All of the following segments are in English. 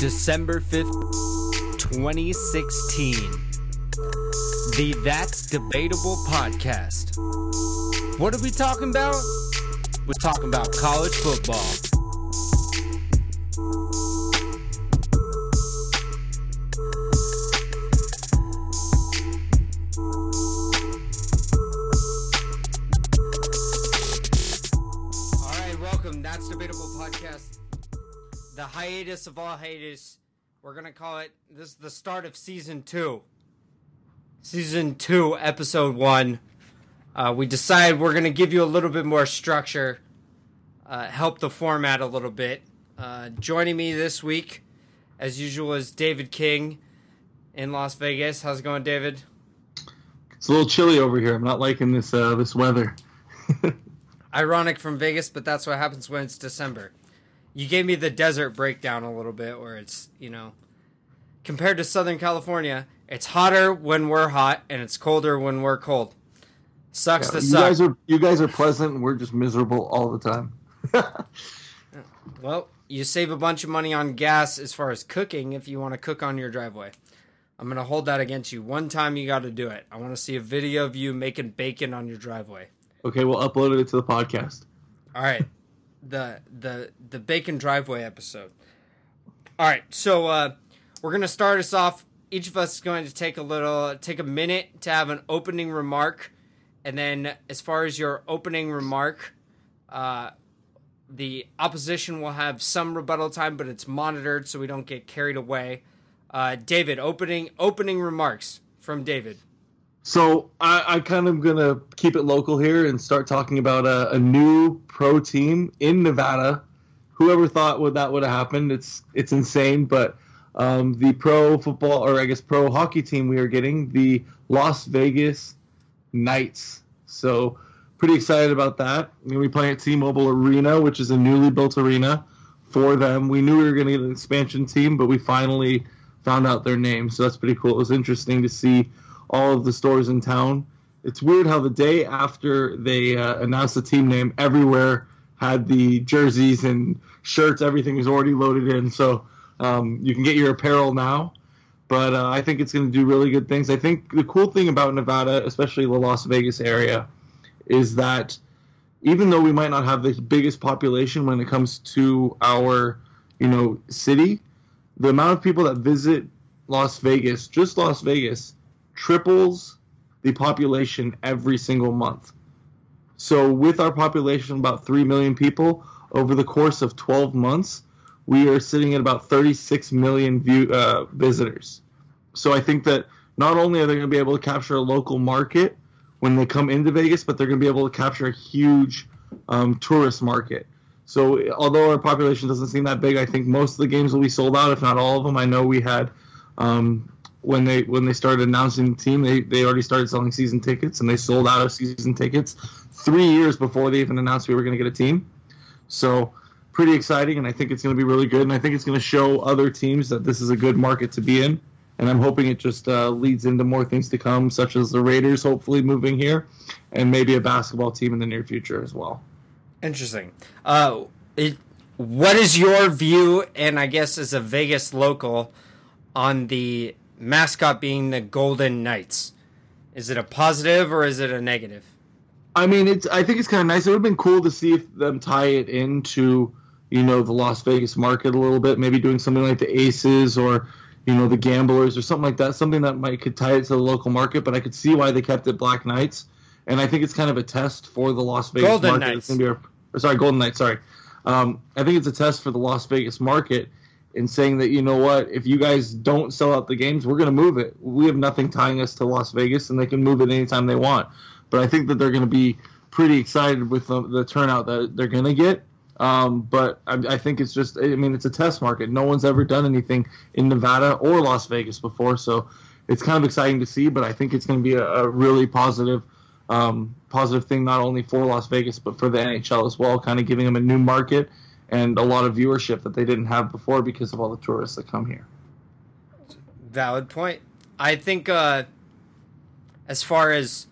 December 5th, 2016. The That's Debatable podcast. What are we talking about? We're talking about college football. Hiatus of all hiatus. We're gonna call it. This is the start of season two. Season two, episode one. Uh, we decided we're gonna give you a little bit more structure, uh, help the format a little bit. Uh, joining me this week, as usual, is David King in Las Vegas. How's it going, David? It's a little chilly over here. I'm not liking this uh, this weather. Ironic from Vegas, but that's what happens when it's December. You gave me the desert breakdown a little bit, where it's you know, compared to Southern California, it's hotter when we're hot and it's colder when we're cold. Sucks Yeah, to you suck. guys are you guys are pleasant, and we're just miserable all the time. Well, you save a bunch of money on gas as far as cooking if you want to cook on your driveway. I'm gonna hold that against you. One time you got to do it. I want to see a video of you making bacon on your driveway. okay, we'll upload it to the podcast. All right, the the the bacon driveway episode. All right, so uh, we're gonna start us off. Each of us is going to take a little, take a minute to have an opening remark, and then as far as your opening remark, uh, the opposition will have some rebuttal time, but it's monitored so we don't get carried away. Uh, David, opening opening remarks from David. So I, I kind of gonna keep it local here and start talking about a, a new pro team in Nevada. Whoever thought would that would have happened? It's it's insane, but um, the pro football or I guess pro hockey team we are getting the Las Vegas Knights. So pretty excited about that. We're gonna at T-Mobile Arena, which is a newly built arena for them. We knew we were gonna get an expansion team, but we finally found out their name, so that's pretty cool. It was interesting to see all of the stores in town. It's weird how the day after they uh, announced the team name, everywhere had the jerseys and shirts. Everything was already loaded in, so um, you can get your apparel now. But uh, I think it's going to do really good things. I think the cool thing about Nevada, especially the Las Vegas area, is that even though we might not have the biggest population when it comes to our, you know, city, the amount of people that visit Las Vegas, just Las Vegas, triples the population every single month. So, with our population about 3 million people, over the course of 12 months, we are sitting at about 36 million view, uh, visitors. So, I think that not only are they going to be able to capture a local market when they come into Vegas, but they're going to be able to capture a huge um, tourist market. So, although our population doesn't seem that big, I think most of the games will be sold out, if not all of them. I know we had um, when they when they started announcing the team, they, they already started selling season tickets, and they sold out of season tickets three years before they even announced we were going to get a team. So pretty exciting, and I think it's going to be really good, and I think it's going to show other teams that this is a good market to be in. And I'm hoping it just uh, leads into more things to come, such as the Raiders hopefully moving here, and maybe a basketball team in the near future as well. Interesting. Uh, it, what is your view, and I guess as a Vegas local, on the mascot being the Golden Knights? Is it a positive or is it a negative? I mean, it's. I think it's kind of nice. It would have been cool to see if them tie it into, you know, the Las Vegas market a little bit. Maybe doing something like the Aces or, you know, the Gamblers or something like that. Something that might could tie it to the local market. But I could see why they kept it Black Knights, and I think it's kind of a test for the Las Vegas Golden market. Knights. It's gonna be a, sorry, Golden Knights. Sorry, um, I think it's a test for the Las Vegas market in saying that you know what, if you guys don't sell out the games, we're going to move it. We have nothing tying us to Las Vegas, and they can move it anytime they want. But I think that they're going to be pretty excited with the, the turnout that they're going to get. Um, but I, I think it's just, I mean, it's a test market. No one's ever done anything in Nevada or Las Vegas before, so it's kind of exciting to see. But I think it's going to be a, a really positive, um, positive thing not only for Las Vegas but for the NHL as well, kind of giving them a new market and a lot of viewership that they didn't have before because of all the tourists that come here. Valid point. I think uh, as far as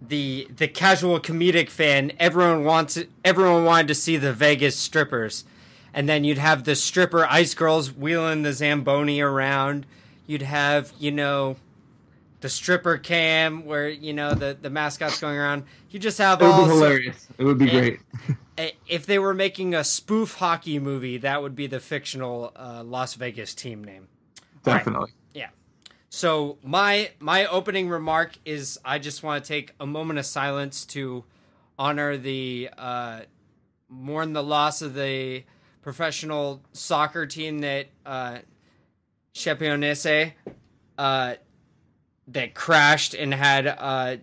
the the casual comedic fan, everyone wants everyone wanted to see the Vegas strippers, and then you'd have the stripper ice girls wheeling the zamboni around. You'd have you know the stripper cam where you know the the mascots going around. You just have It would all be hilarious. It would be great. If they were making a spoof hockey movie, that would be the fictional uh, Las Vegas team name. Definitely. Yeah. So my my opening remark is I just want to take a moment of silence to honor the uh, mourn the loss of the professional soccer team that uh, Chapecoense uh, that crashed and had uh,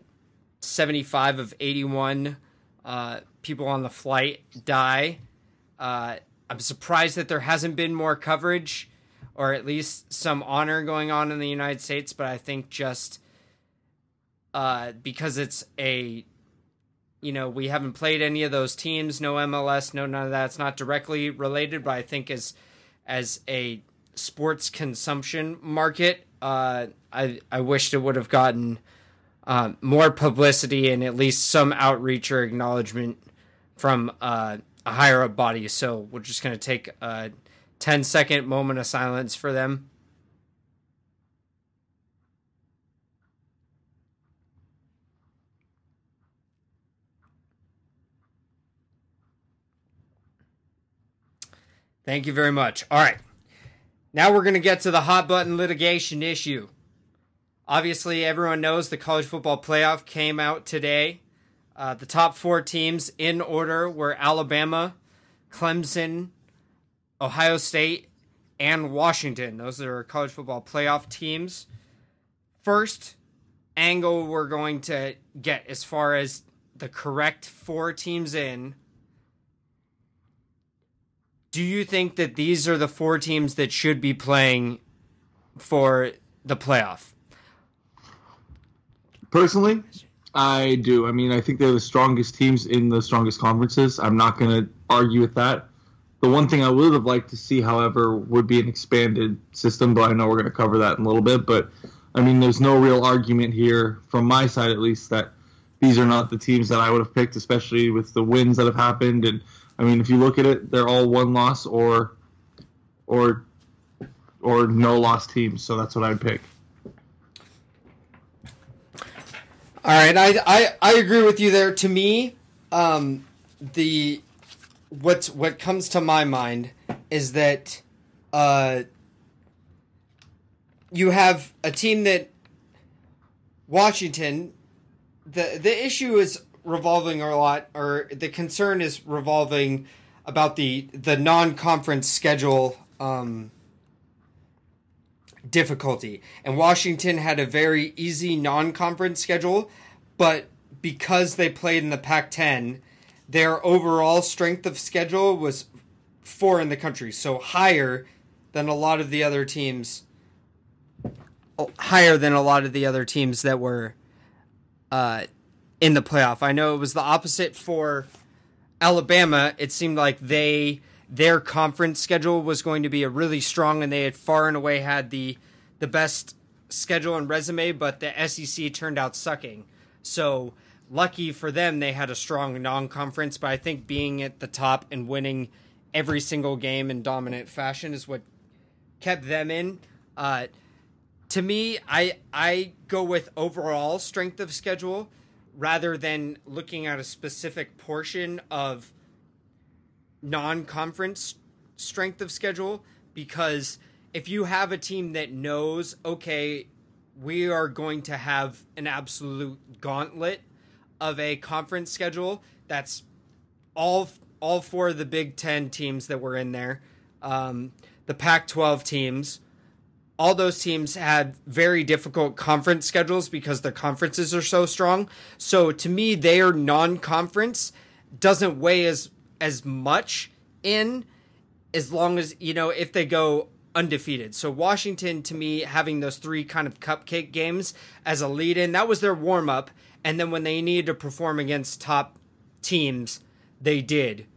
75 of 81 uh, people on the flight die. Uh, I'm surprised that there hasn't been more coverage or at least some honor going on in the United States, but I think just uh, because it's a you know, we haven't played any of those teams, no MLS, no none of that. It's not directly related, but I think as as a sports consumption market, uh, I I wished it would have gotten uh, more publicity and at least some outreach or acknowledgement from uh, a higher up body. So we're just going to take a 10 second moment of silence for them. Thank you very much. All right. Now we're going to get to the hot button litigation issue. Obviously, everyone knows the college football playoff came out today. Uh, the top four teams in order were Alabama, Clemson, Ohio State, and Washington. Those are college football playoff teams. First angle we're going to get as far as the correct four teams in. Do you think that these are the four teams that should be playing for the playoff? Personally, I do. I mean, I think they're the strongest teams in the strongest conferences. I'm not going to argue with that. The one thing I would have liked to see, however, would be an expanded system, but I know we're going to cover that in a little bit. But I mean, there's no real argument here, from my side at least, that these are not the teams that I would have picked, especially with the wins that have happened. And I mean, if you look at it, they're all one loss or or or no loss teams. So that's what I'd pick. All right, I, I I agree with you there. To me, um, the what's what comes to my mind is that uh, you have a team that Washington. the The issue is revolving a lot, or the concern is revolving about the the non conference schedule. Um, difficulty. And Washington had a very easy non conference schedule, but because they played in the Pac 10, their overall strength of schedule was four in the country, so higher than a lot of the other teams. oh, Higher than a lot of the other teams that were uh, in the playoff. I know it was the opposite for Alabama. It seemed like they their conference schedule was going to be a really strong, and they had far and away had the the best schedule and resume, but the SEC turned out sucking. So lucky for them, they had a strong non-conference. But I think being at the top and winning every single game in dominant fashion is what kept them in. Uh, to me, I I go with overall strength of schedule rather than looking at a specific portion of non-conference strength of schedule because if you have a team that knows okay we are going to have an absolute gauntlet of a conference schedule that's all all four of the Big 10 teams that were in there um, the Pac-12 teams all those teams had very difficult conference schedules because their conferences are so strong. So to me, their non-conference doesn't weigh as as much in as long as you know if they go undefeated. So Washington, to me, having those three kind of cupcake games as a lead-in, that was their warm-up, and then when they needed to perform against top teams, they did.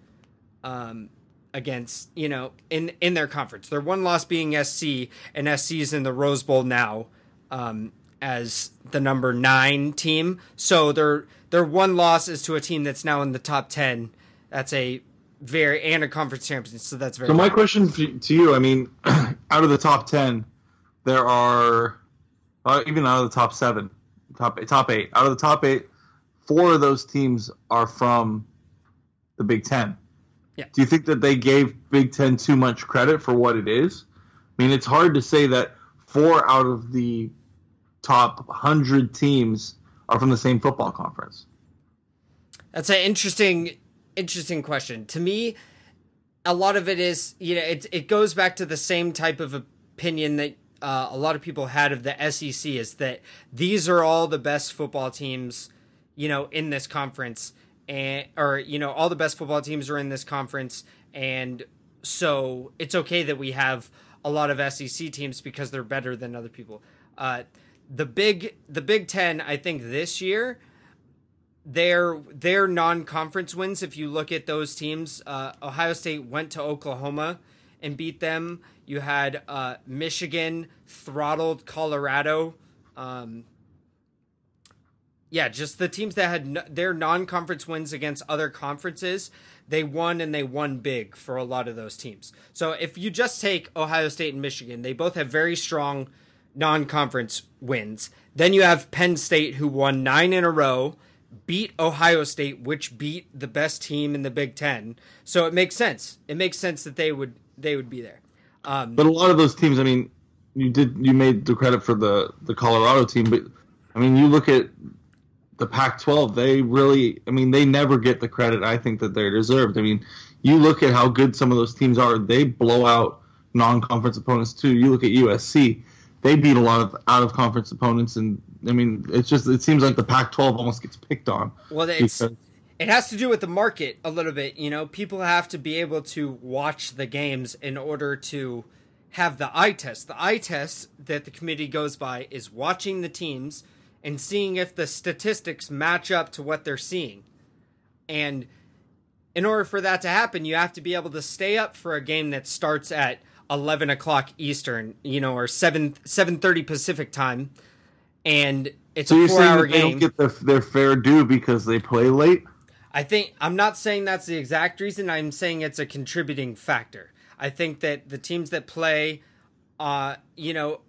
Um, against you know in in their conference. Their one loss being SC, and SC is in the Rose Bowl now um, as the number nine team. So their their one loss is to a team that's now in the top ten. That's a very and a conference champion. So that's very. So my question to you, I mean, out of the top ten, there are uh, even out of the top seven, top top eight. Out of the top eight, four of those teams are from the Big Ten. Yeah. Do you think that they gave Big Ten too much credit for what it is? I mean, it's hard to say that four out of the top hundred teams are from the same football conference. That's an interesting, interesting question. To me, a lot of it is, you know, it it goes back to the same type of opinion that uh, a lot of people had of the SEC is that these are all the best football teams, you know, in this conference, and or you know, all the best football teams are in this conference, and so it's okay that we have a lot of SEC teams because they're better than other people. Uh, the big the Big Ten, I think this year, their their non conference wins. If you look at those teams, uh, Ohio State went to Oklahoma and beat them. You had uh, Michigan throttled Colorado. Um, yeah, just the teams that had no, their non-conference wins against other conferences, they won and they won big for a lot of those teams. So if you just take Ohio State and Michigan, they both have very strong non-conference wins. Then you have Penn State who won 9 in a row, beat Ohio State which beat the best team in the Big 10. So it makes sense. It makes sense that they would they would be there. Um, But a lot of those teams, I mean, you did you made the credit for the the Colorado team, but I mean, you look at the Pac-12, they really, I mean, they never get the credit I think that they're deserved. I mean, you look at how good some of those teams are; they blow out non-conference opponents too. You look at USC; they beat a lot of out-of-conference opponents, and I mean, it's just it seems like the Pac-12 almost gets picked on. Well, it's because- it has to do with the market a little bit. You know, people have to be able to watch the games in order to have the eye test. The eye test that the committee goes by is watching the teams and seeing if the statistics match up to what they're seeing. And in order for that to happen, you have to be able to stay up for a game that starts at eleven o'clock Eastern, you know, or seven seven thirty Pacific time, and it's so a you're four saying hour that they don't get their, their fair due because they play late? I think I'm not saying that's the exact reason. I'm saying it's a contributing factor. I think that the teams that play, uh, you know,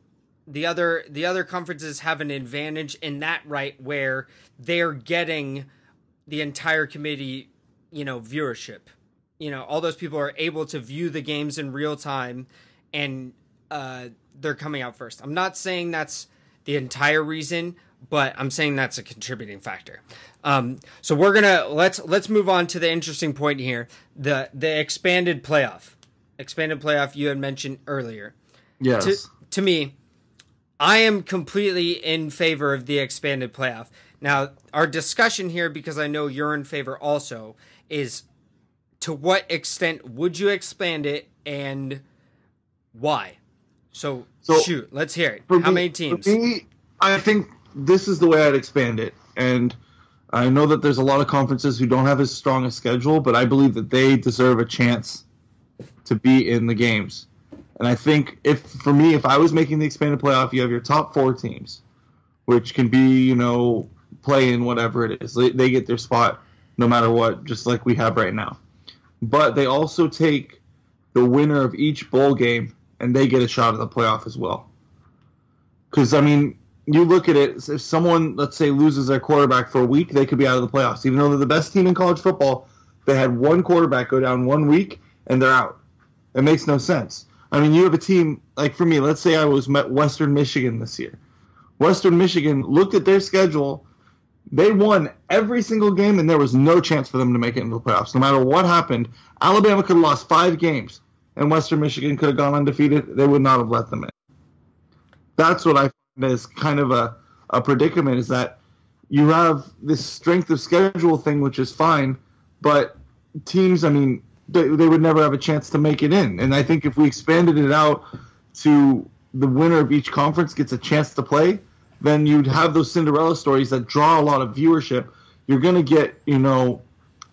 the other the other conferences have an advantage in that right where they're getting the entire committee, you know, viewership. You know, all those people are able to view the games in real time, and uh, they're coming out first. I'm not saying that's the entire reason, but I'm saying that's a contributing factor. Um, so we're gonna let's let's move on to the interesting point here the the expanded playoff, expanded playoff you had mentioned earlier. Yes. To to me, I am completely in favor of the expanded playoff. Now, our discussion here, because I know you're in favor also, is to what extent would you expand it and why? So, So, shoot, let's hear it. How me- many teams? For me, I think this is the way I'd expand it. And I know that there's a lot of conferences who don't have as strong a schedule, but I believe that they deserve a chance to be in the games. And I think if for me, if I was making the expanded playoff, you have your top four teams, which can be, you know, play in whatever it is. They, they get their spot no matter what, just like we have right now. But they also take the winner of each bowl game and they get a shot at the playoff as well. Because I mean, you look at it. If someone, let's say, loses their quarterback for a week, they could be out of the playoffs. Even though they're the best team in college football, they had one quarterback go down one week and they're out. It makes no sense. I mean, you have a team like for me. Let's say I was met Western Michigan this year. Western Michigan looked at their schedule. They won every single game, and there was no chance for them to make it into the playoffs. No matter what happened, Alabama could have lost five games, and Western Michigan could have gone undefeated. They would not have let them in. That's what I find as kind of a, a predicament is that you have this strength of schedule thing, which is fine, but teams, I mean, they, they would never have a chance to make it in. And I think if we expanded it out to the winner of each conference gets a chance to play, then you'd have those Cinderella stories that draw a lot of viewership. You're going to get, you know,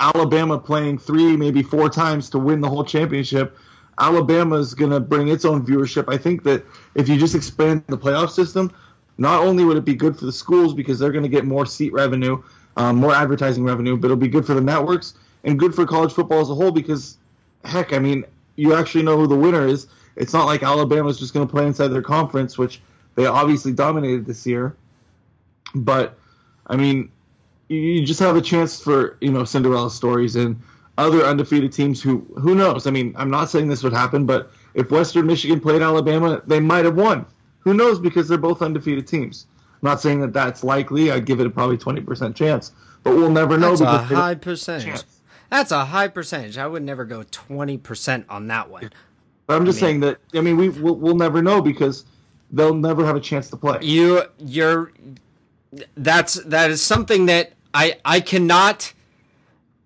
Alabama playing three, maybe four times to win the whole championship. Alabama's going to bring its own viewership. I think that if you just expand the playoff system, not only would it be good for the schools because they're going to get more seat revenue, um, more advertising revenue, but it'll be good for the networks and good for college football as a whole because, heck, I mean, you actually know who the winner is. It's not like Alabama's just going to play inside their conference, which they obviously dominated this year. But, I mean, you just have a chance for, you know, Cinderella stories and other undefeated teams who, who knows? I mean, I'm not saying this would happen, but if Western Michigan played Alabama, they might have won. Who knows? Because they're both undefeated teams. I'm not saying that that's likely. I'd give it a probably 20% chance, but we'll never know. That's a high percentage. That's a high percentage. I would never go 20% on that one. But I'm just I mean, saying that. I mean, we we'll, we'll never know because they'll never have a chance to play. You, you're. That's that is something that I I cannot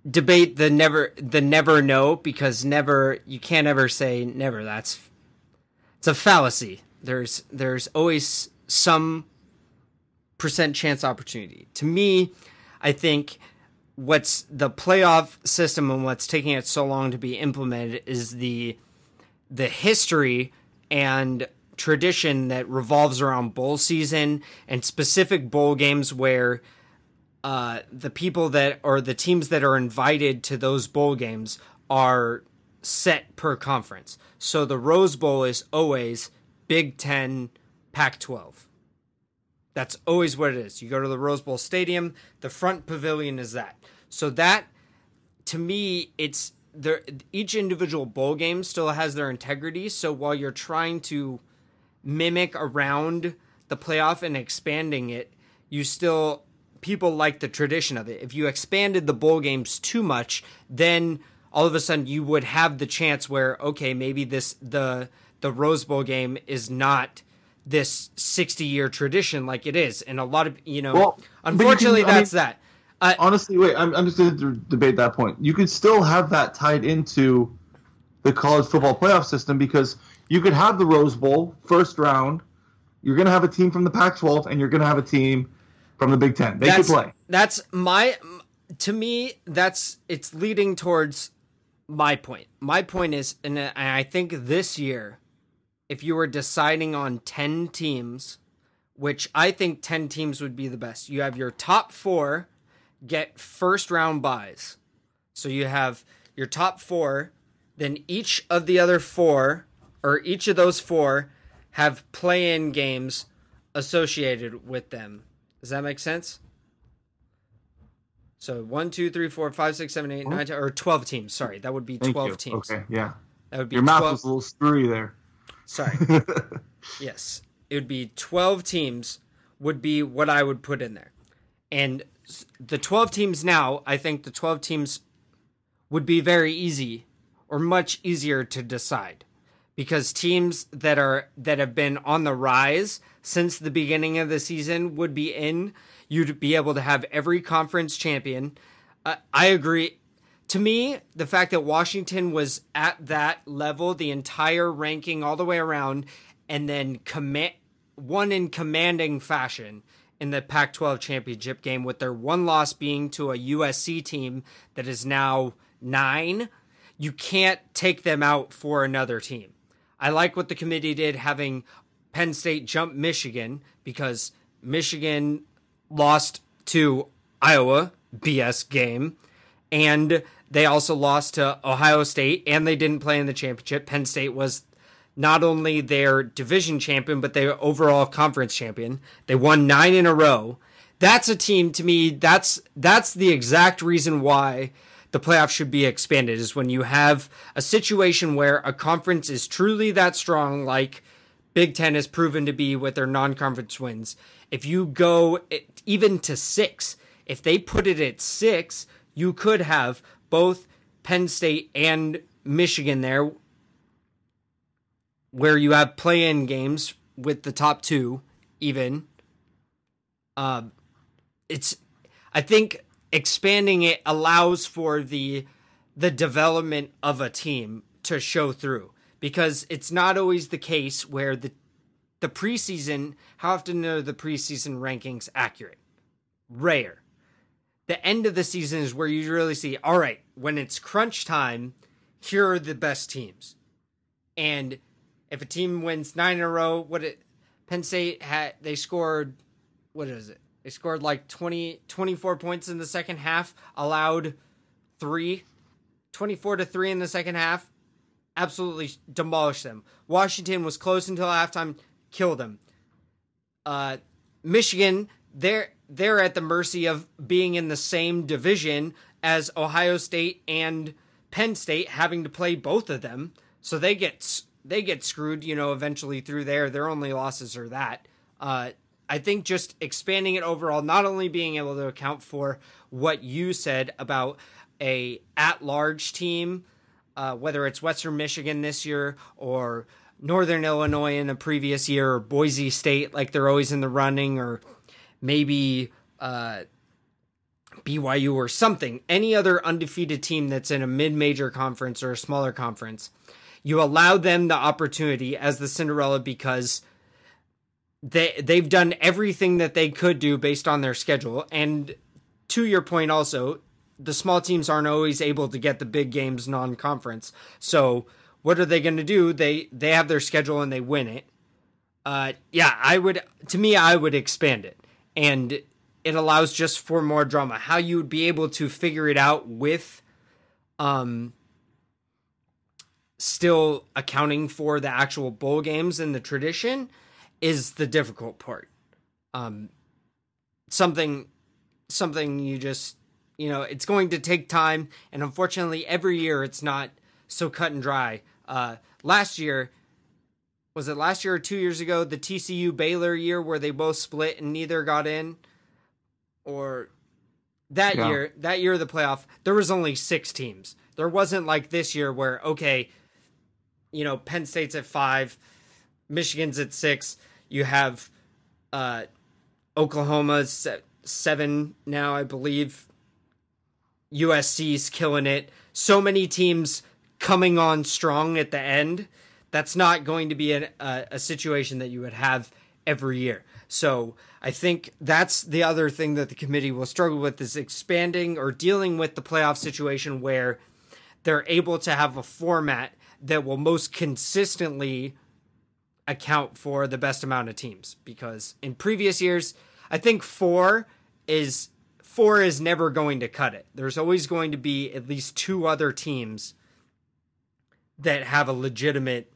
debate the never the never no because never you can't ever say never. That's it's a fallacy. There's there's always some percent chance opportunity. To me, I think what's the playoff system and what's taking it so long to be implemented is the the history and tradition that revolves around bowl season and specific bowl games where uh, the people that or the teams that are invited to those bowl games are set per conference. So the Rose Bowl is always Big Ten, Pac 12. That's always what it is. You go to the Rose Bowl Stadium, the front pavilion is that. So that to me it's there each individual bowl game still has their integrity, so while you're trying to mimic around the playoff and expanding it, you still people like the tradition of it. If you expanded the bowl games too much, then all of a sudden you would have the chance where okay, maybe this the the Rose Bowl game is not this 60 year tradition like it is and a lot of you know well, unfortunately can, that's I mean, that uh, honestly, wait. I'm, I'm just going to debate that point. You could still have that tied into the college football playoff system because you could have the Rose Bowl first round. You're going to have a team from the Pac-12, and you're going to have a team from the Big Ten. They could play. That's my. To me, that's it's leading towards my point. My point is, and I think this year, if you were deciding on ten teams, which I think ten teams would be the best, you have your top four get first round buys. So you have your top four, then each of the other four, or each of those four, have play in games associated with them. Does that make sense? So one, two, three, four, five, six, seven, eight, nine, or twelve teams. Sorry, that would be Thank twelve you. teams. Okay, yeah. That would be your 12... math was a little screwy there. Sorry. yes, it would be twelve teams. Would be what I would put in there, and the 12 teams now, I think the 12 teams would be very easy or much easier to decide because teams that are that have been on the rise since the beginning of the season would be in you'd be able to have every conference champion uh, i agree to me the fact that washington was at that level the entire ranking all the way around and then command one in commanding fashion in the Pac 12 championship game, with their one loss being to a USC team that is now nine. You can't take them out for another team. I like what the committee did having Penn State jump Michigan because Michigan lost to Iowa, BS game, and they also lost to Ohio State and they didn't play in the championship. Penn State was not only their division champion, but their overall conference champion. They won nine in a row. That's a team to me. That's that's the exact reason why the playoffs should be expanded. Is when you have a situation where a conference is truly that strong, like Big Ten has proven to be with their non-conference wins. If you go even to six, if they put it at six, you could have both Penn State and Michigan there where you have play-in games with the top two, even. Uh, it's, I think, expanding it allows for the the development of a team to show through because it's not always the case where the the preseason. How often are the preseason rankings accurate? Rare. The end of the season is where you really see. All right, when it's crunch time, here are the best teams, and if a team wins nine in a row, what it Penn State had they scored what is it? They scored like 20, 24 points in the second half, allowed 3, 24 to 3 in the second half, absolutely demolished them. Washington was close until halftime, killed them. Uh, Michigan, they're they're at the mercy of being in the same division as Ohio State and Penn State, having to play both of them. So they get they get screwed, you know, eventually through there. Their only losses are that. Uh, I think just expanding it overall, not only being able to account for what you said about a at large team, uh, whether it's Western Michigan this year or Northern Illinois in a previous year or Boise State, like they're always in the running, or maybe uh, BYU or something, any other undefeated team that's in a mid major conference or a smaller conference, you allow them the opportunity as the Cinderella because they they've done everything that they could do based on their schedule. And to your point also, the small teams aren't always able to get the big games non conference. So what are they gonna do? They they have their schedule and they win it. Uh yeah, I would to me I would expand it. And it allows just for more drama. How you would be able to figure it out with um still accounting for the actual bowl games and the tradition is the difficult part. Um something something you just you know, it's going to take time and unfortunately every year it's not so cut and dry. Uh last year was it last year or 2 years ago the TCU Baylor year where they both split and neither got in? or that yeah. year, that year of the playoff, there was only six teams. There wasn't like this year where okay, you know, Penn State's at five, Michigan's at six. You have uh, Oklahoma's seven now, I believe. USC's killing it. So many teams coming on strong at the end. That's not going to be a, a situation that you would have every year. So I think that's the other thing that the committee will struggle with is expanding or dealing with the playoff situation where they're able to have a format that will most consistently account for the best amount of teams because in previous years I think 4 is 4 is never going to cut it. There's always going to be at least two other teams that have a legitimate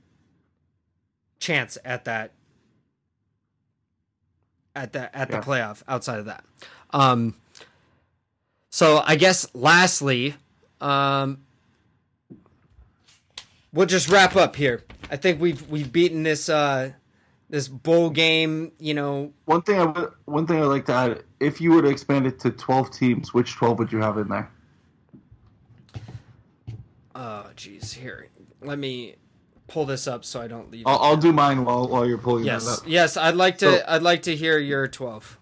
chance at that at the at the yeah. playoff outside of that. Um, so I guess lastly, um, we'll just wrap up here. I think we've we've beaten this uh, this bowl game. You know, one thing I would one thing I'd like to add: if you were to expand it to twelve teams, which twelve would you have in there? Oh, geez, here. Let me pull this up so I don't leave. I'll, I'll do mine while while you're pulling yes, up. Yes, I'd like to. So, I'd like to hear your twelve.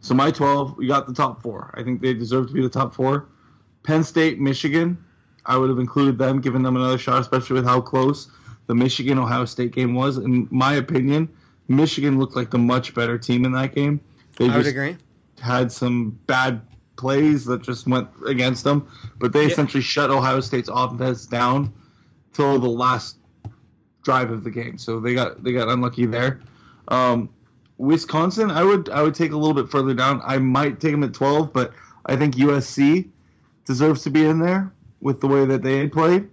So my twelve, we got the top four. I think they deserve to be the top four. Penn State, Michigan. I would have included them, given them another shot, especially with how close the Michigan Ohio State game was. In my opinion, Michigan looked like the much better team in that game. They I would agree. Had some bad plays that just went against them, but they yeah. essentially shut Ohio State's offense down till the last drive of the game. So they got they got unlucky there. Um, Wisconsin, I would I would take a little bit further down. I might take them at 12, but I think USC deserves to be in there with the way that they played.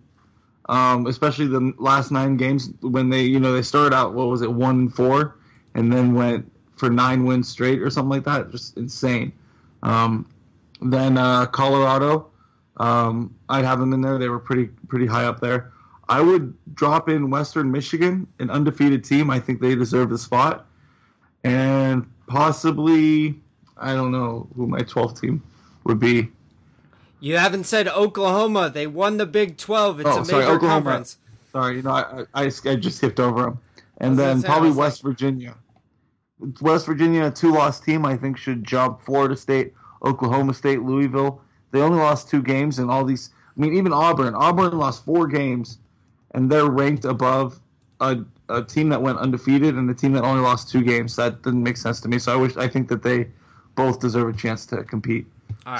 Um, especially the last nine games when they you know they started out what was it one four and then went for nine wins straight or something like that. Just insane. Um, then uh, Colorado, um, I'd have them in there. They were pretty pretty high up there. I would drop in Western Michigan, an undefeated team. I think they deserve the spot. And possibly, I don't know who my 12th team would be. You haven't said Oklahoma. They won the Big 12. It's oh, a sorry, major Oklahoma. conference. Sorry, you know, I, I, I just skipped over them. And then probably West like... Virginia. West Virginia, a two loss team, I think should jump Florida State, Oklahoma State, Louisville. They only lost two games, and all these. I mean, even Auburn. Auburn lost four games and they're ranked above a, a team that went undefeated and a team that only lost two games. That didn't make sense to me. So I wish I think that they both deserve a chance to compete.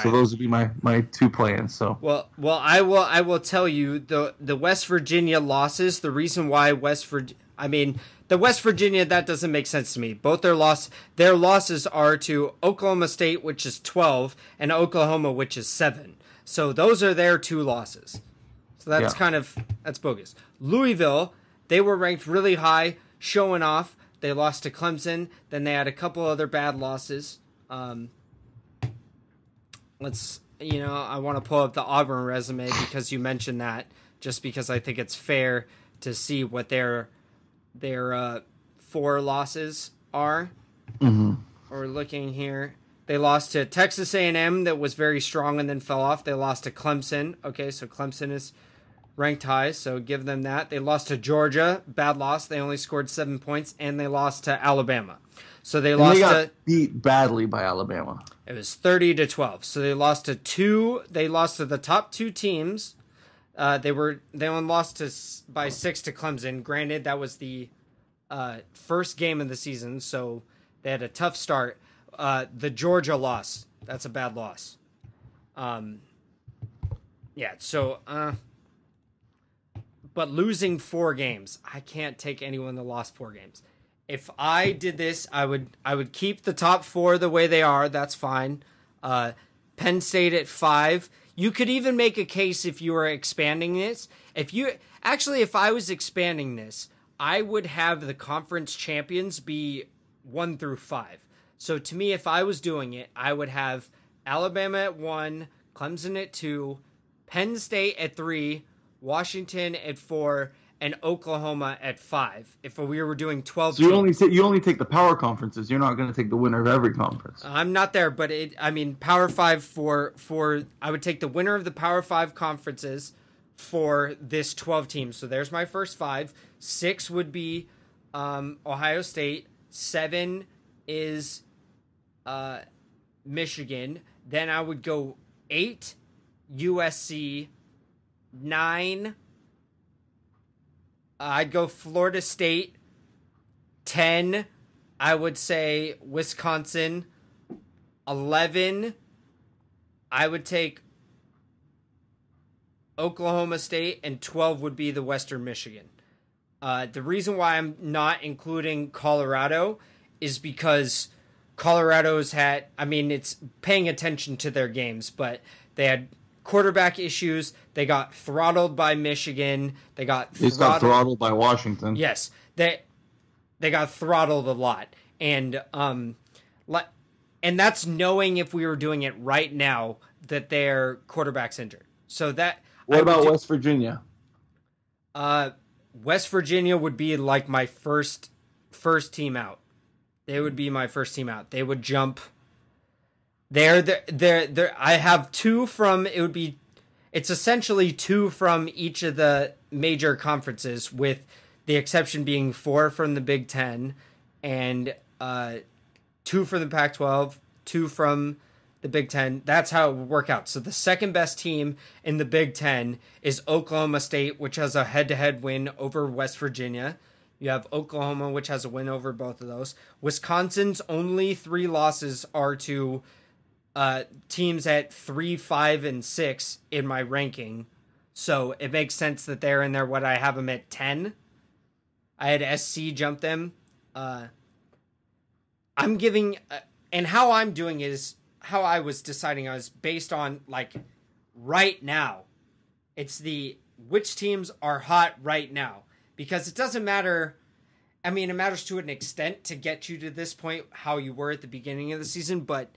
So those would be my my two plans. So well, well, I will I will tell you the the West Virginia losses. The reason why West Virginia, I mean the West Virginia that doesn't make sense to me. Both their loss their losses are to Oklahoma State, which is twelve, and Oklahoma, which is seven. So those are their two losses. So that's Yeah. kind of that's bogus. Louisville, they were ranked really high, showing off. They lost to Clemson. Then they had a couple other bad losses. Um, let's you know I want to pull up the Auburn resume because you mentioned that. Just because I think it's fair to see what their their uh, four losses are. Mm-hmm. We're looking here. They lost to Texas A&M that was very strong and then fell off. They lost to Clemson. Okay, so Clemson is ranked high, so give them that. They lost to Georgia, bad loss. They only scored 7 points and they lost to Alabama. So they And lost they got to beat badly by Alabama. it was 30 to 12. So they lost to two they lost to the top two teams. Uh, they were they only lost to by 6 to Clemson. Granted that was the uh, first game of the season, so they had a tough start. Uh, the Georgia loss, that's a bad loss. Um, yeah, so uh, but losing four games, I can't take anyone that lost four games. If I did this, I would I would keep the top four the way they are. That's fine. Uh, Penn State at five. You could even make a case if you were expanding this. If you actually, if I was expanding this, I would have the conference champions be one through five. So to me, if I was doing it, I would have Alabama at one, Clemson at two, Penn State at three, Washington at four, and Oklahoma at five. If we were doing twelve, So you teams. only ta- you only take the power conferences. You're not going to take the winner of every conference. I'm not there, but it. I mean, Power Five for for I would take the winner of the Power Five conferences for this 12 teams. So there's my first five. Six would be um, Ohio State. Seven is uh, Michigan. Then I would go eight USC. Nine. I'd go Florida State. Ten. I would say Wisconsin. 11 I would take Oklahoma State and 12 would be the Western Michigan. Uh, the reason why I'm not including Colorado is because Colorado's had I mean it's paying attention to their games, but they had quarterback issues. They got throttled by Michigan. They got They got throttled by Washington. Yes, they they got throttled a lot, and um, and that's knowing if we were doing it right now that their quarterback's injured. So that What I about do- West Virginia? uh, West Virginia would be like my first first team out. They would be my first team out. They would jump. They're they're they're, they're I have two from it would be it's essentially two from each of the major conferences with the exception being four from the Big 10 and uh two from the Pac-12, two from the Big Ten. That's how it would work out. So the second best team in the Big Ten is Oklahoma State, which has a head-to-head win over West Virginia. You have Oklahoma, which has a win over both of those. Wisconsin's only three losses are to uh, teams at three, five, and six in my ranking. So it makes sense that they're in there. What I have them at ten. I had SC jump them. Uh, I'm giving, uh, and how I'm doing is how I was deciding. I was based on like right now. It's the which teams are hot right now because it doesn't matter. I mean, it matters to an extent to get you to this point how you were at the beginning of the season, but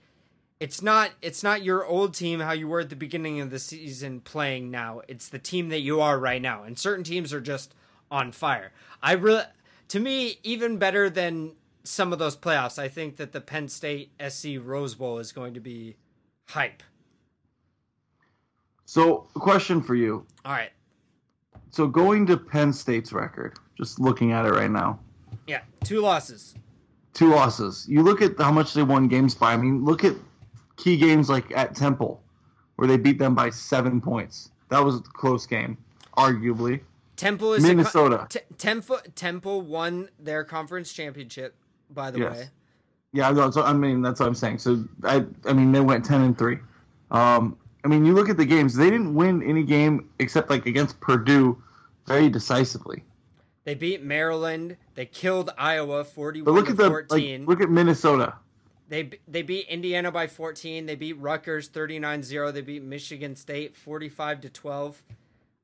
it's not it's not your old team how you were at the beginning of the season playing now. It's the team that you are right now. And certain teams are just on fire. I really to me even better than some of those playoffs. I think that the Penn State SC Rose Bowl is going to be hype. So, question for you. All right. So, going to Penn State's record, just looking at it right now, Yeah, two losses. two losses. You look at how much they won games by. I mean, look at key games like at Temple, where they beat them by seven points. That was a close game, arguably. Temple is Minnesota. T- Temple Temple won their conference championship. By the Yes. way, Yeah, no, so, I mean that's what I'm saying. So I, I mean they went ten and three. Um, I mean you look at the games; they didn't win any game except like against Purdue, very decisively. they beat Maryland. They killed Iowa But forty-one look at the fourteen. like, look at Minnesota. They they beat Indiana by 14. They beat Rutgers 39-0. They beat Michigan State 45 to 12.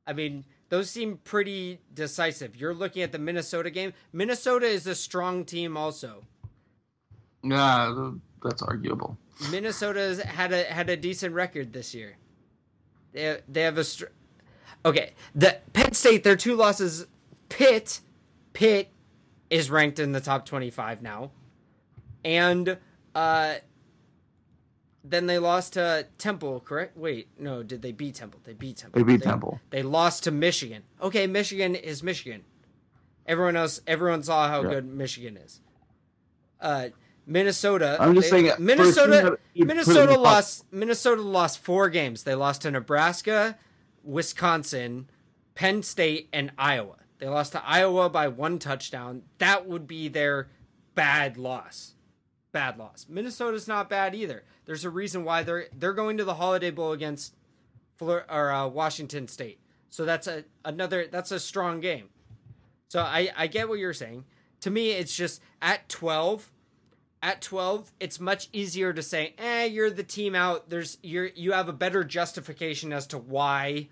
I mean, those seem pretty decisive. You're looking at the Minnesota game. Minnesota is a strong team also. Yeah, that's arguable. Minnesota's had a had a decent record this year. They they have a str- okay. The Penn State their two losses. Pitt, Pitt is ranked in the top twenty five now, and uh, then they lost to Temple. Correct? Wait, no. Did they beat Temple? They beat Temple. They beat Temple. They lost to Michigan. Okay, Michigan is Michigan. Everyone else, everyone saw how Yeah. good Michigan is. Uh, Minnesota. I'm just they- saying, for a team Minnesota. that you put in Minnesota lost. Minnesota lost four games. They lost to Nebraska, Wisconsin, Penn State, and Iowa. They lost to Iowa by one touchdown. That would be their bad loss. Bad loss. Minnesota's not bad either. There's a reason why they're they're going to the Holiday Bowl against or uh, Washington State. So that's a another that's a strong game. So I I get what you're saying. To me, it's just at 12. At 12, it's much easier to say, "Eh, you're the team out." There's you're you have a better justification as to why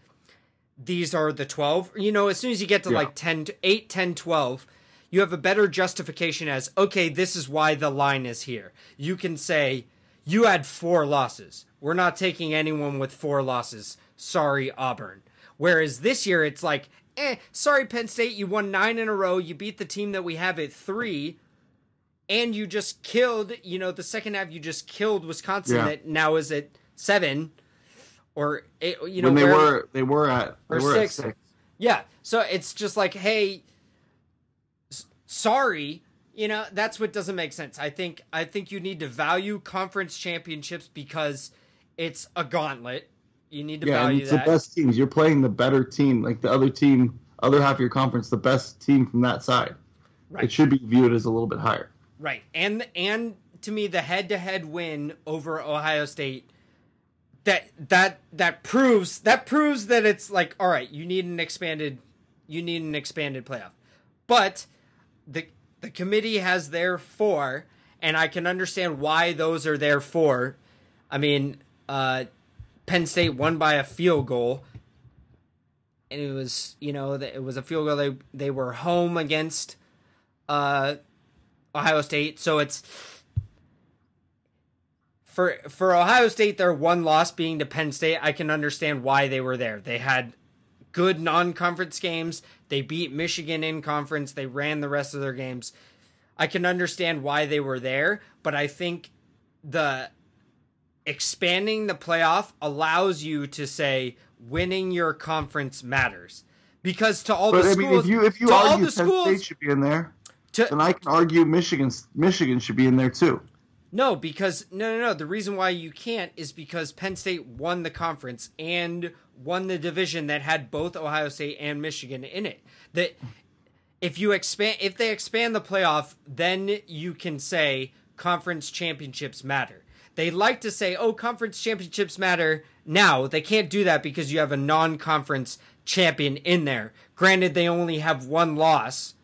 these are the 12. You know, as soon as you get to Yeah. like 10 8, 10, 12, you have a better justification as, "Okay, this is why the line is here." You can say, "You had four losses. We're not taking anyone with four losses. Sorry, Auburn." Whereas this year it's like, "Eh, sorry Penn State, you won 9 in a row. You beat the team that we have at 3." and you just killed you know the second half you just killed wisconsin Yeah. that now is at seven or eight, you know when they where- were they were at they or were six. at six. yeah so it's just like hey sorry you know that's what doesn't make sense i think i think you need to value conference championships because it's a gauntlet you need to Yeah, and value it's that the best teams. You're playing the better team, like the other team, other half of your conference, the best team from that side. Right. It should be viewed as a little bit higher. Right. And and to me the head-to-head win over Ohio State that that that proves that proves that it's like all right, you need an expanded you need an expanded playoff. But the the committee has their four and I can understand why those are there for. I mean, uh Penn State won by a field goal. And it was, you know, it was a field goal they they were home against uh Ohio State. So it's for for Ohio State, their one loss being to Penn State. I can understand why they were there. They had good non-conference games. They beat Michigan in conference. They ran the rest of their games. I can understand why they were there, but I think the expanding the playoff allows you to say winning your conference matters. Because to all But the I schools, mean, if you if you to all argue the Penn schools, State should be in there, to, then I can argue Michigan Michigan should be in there too. No, because no, no, no. The reason why you can't is because Penn State won the conference and won the division that had both Ohio State and Michigan in it. That if you expand, if they expand the playoff, then you can say conference championships matter. They like to say, "Oh, conference championships matter." Now they can't do that because you have a non-conference champion in there. Granted, they only have one loss,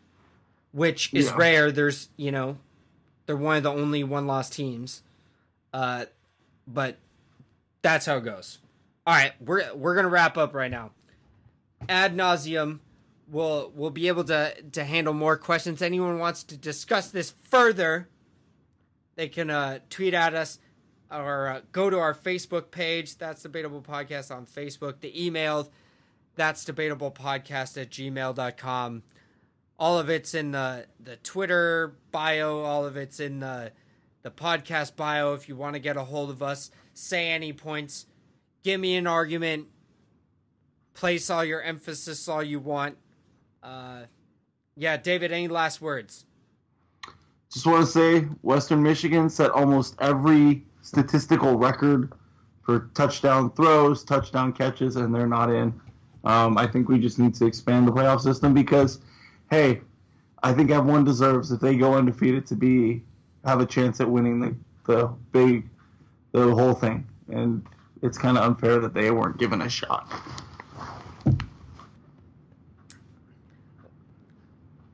which is Yeah. rare. There's, you know, they're one of the only one loss teams. Uh, but that's how it goes. All right, we're we're gonna wrap up right now. Ad nauseum, we'll we'll be able to to handle more questions. Anyone wants to discuss this further, they can uh, tweet at us or uh, go to our Facebook page. That's debatable podcast on Facebook. The email that's debatable podcast at gmail.com all of it's in the the Twitter bio. All of it's in the the podcast bio. If you want to get a hold of us, say any points, give me an argument, place all your emphasis all you want. Uh, yeah, David. Any last words? Just want to say, Western Michigan set almost every statistical record for touchdown throws, touchdown catches, and they're not in. Um, I think we just need to expand the playoff system because, hey, I think everyone deserves if they go undefeated to be have a chance at winning the the big the whole thing, and it's kind of unfair that they weren't given a shot.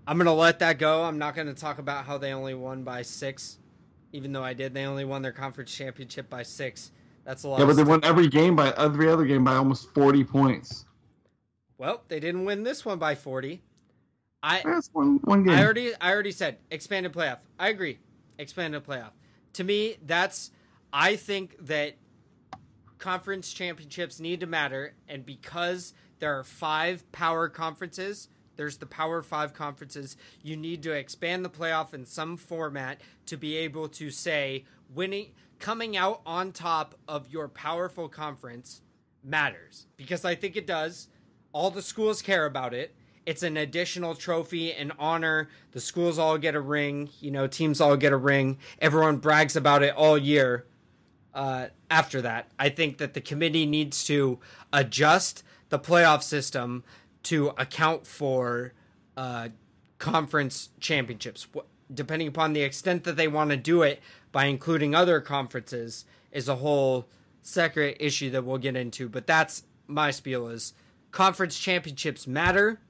I'm gonna let that go. I'm not gonna talk about how they only won by six. even though I did. They only won their conference championship by six. That's a lot. Yeah, but they won every game by every other game by almost forty points. well, they didn't win this one by forty. I That's one one game. I already I already said expanded playoff. I agree. Expanded playoff. To me, that's I think that conference championships need to matter and because there are 5 power conferences, there's the Power 5 conferences, you need to expand the playoff in some format to be able to say winning coming out on top of your powerful conference matters because I think it does. All the schools care about it. It's an additional trophy and honor. The schools all get a ring. You know, teams all get a ring. Everyone brags about it all year. Uh, after that, I think that the committee needs to adjust the playoff system to account for uh, conference championships. Depending upon the extent that they want to do it by including other conferences, is a whole separate issue that we'll get into. But that's my spiel: is conference championships matter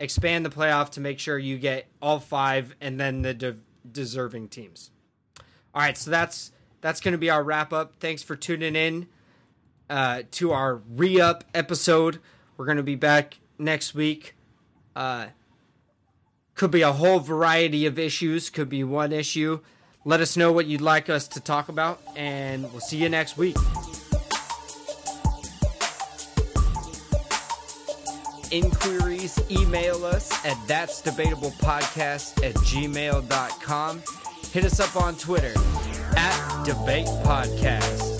expand the playoff to make sure you get all five and then the de- deserving teams. All right, so that's that's going to be our wrap up. Thanks for tuning in uh, to our re up episode. We're going to be back next week. Uh, could be a whole variety of issues. Could be one issue. Let us know what you'd like us to talk about, and we'll see you next week. Inquiries, email us at that's debatable podcast at gmail.com. Hit us up on Twitter at debate podcast.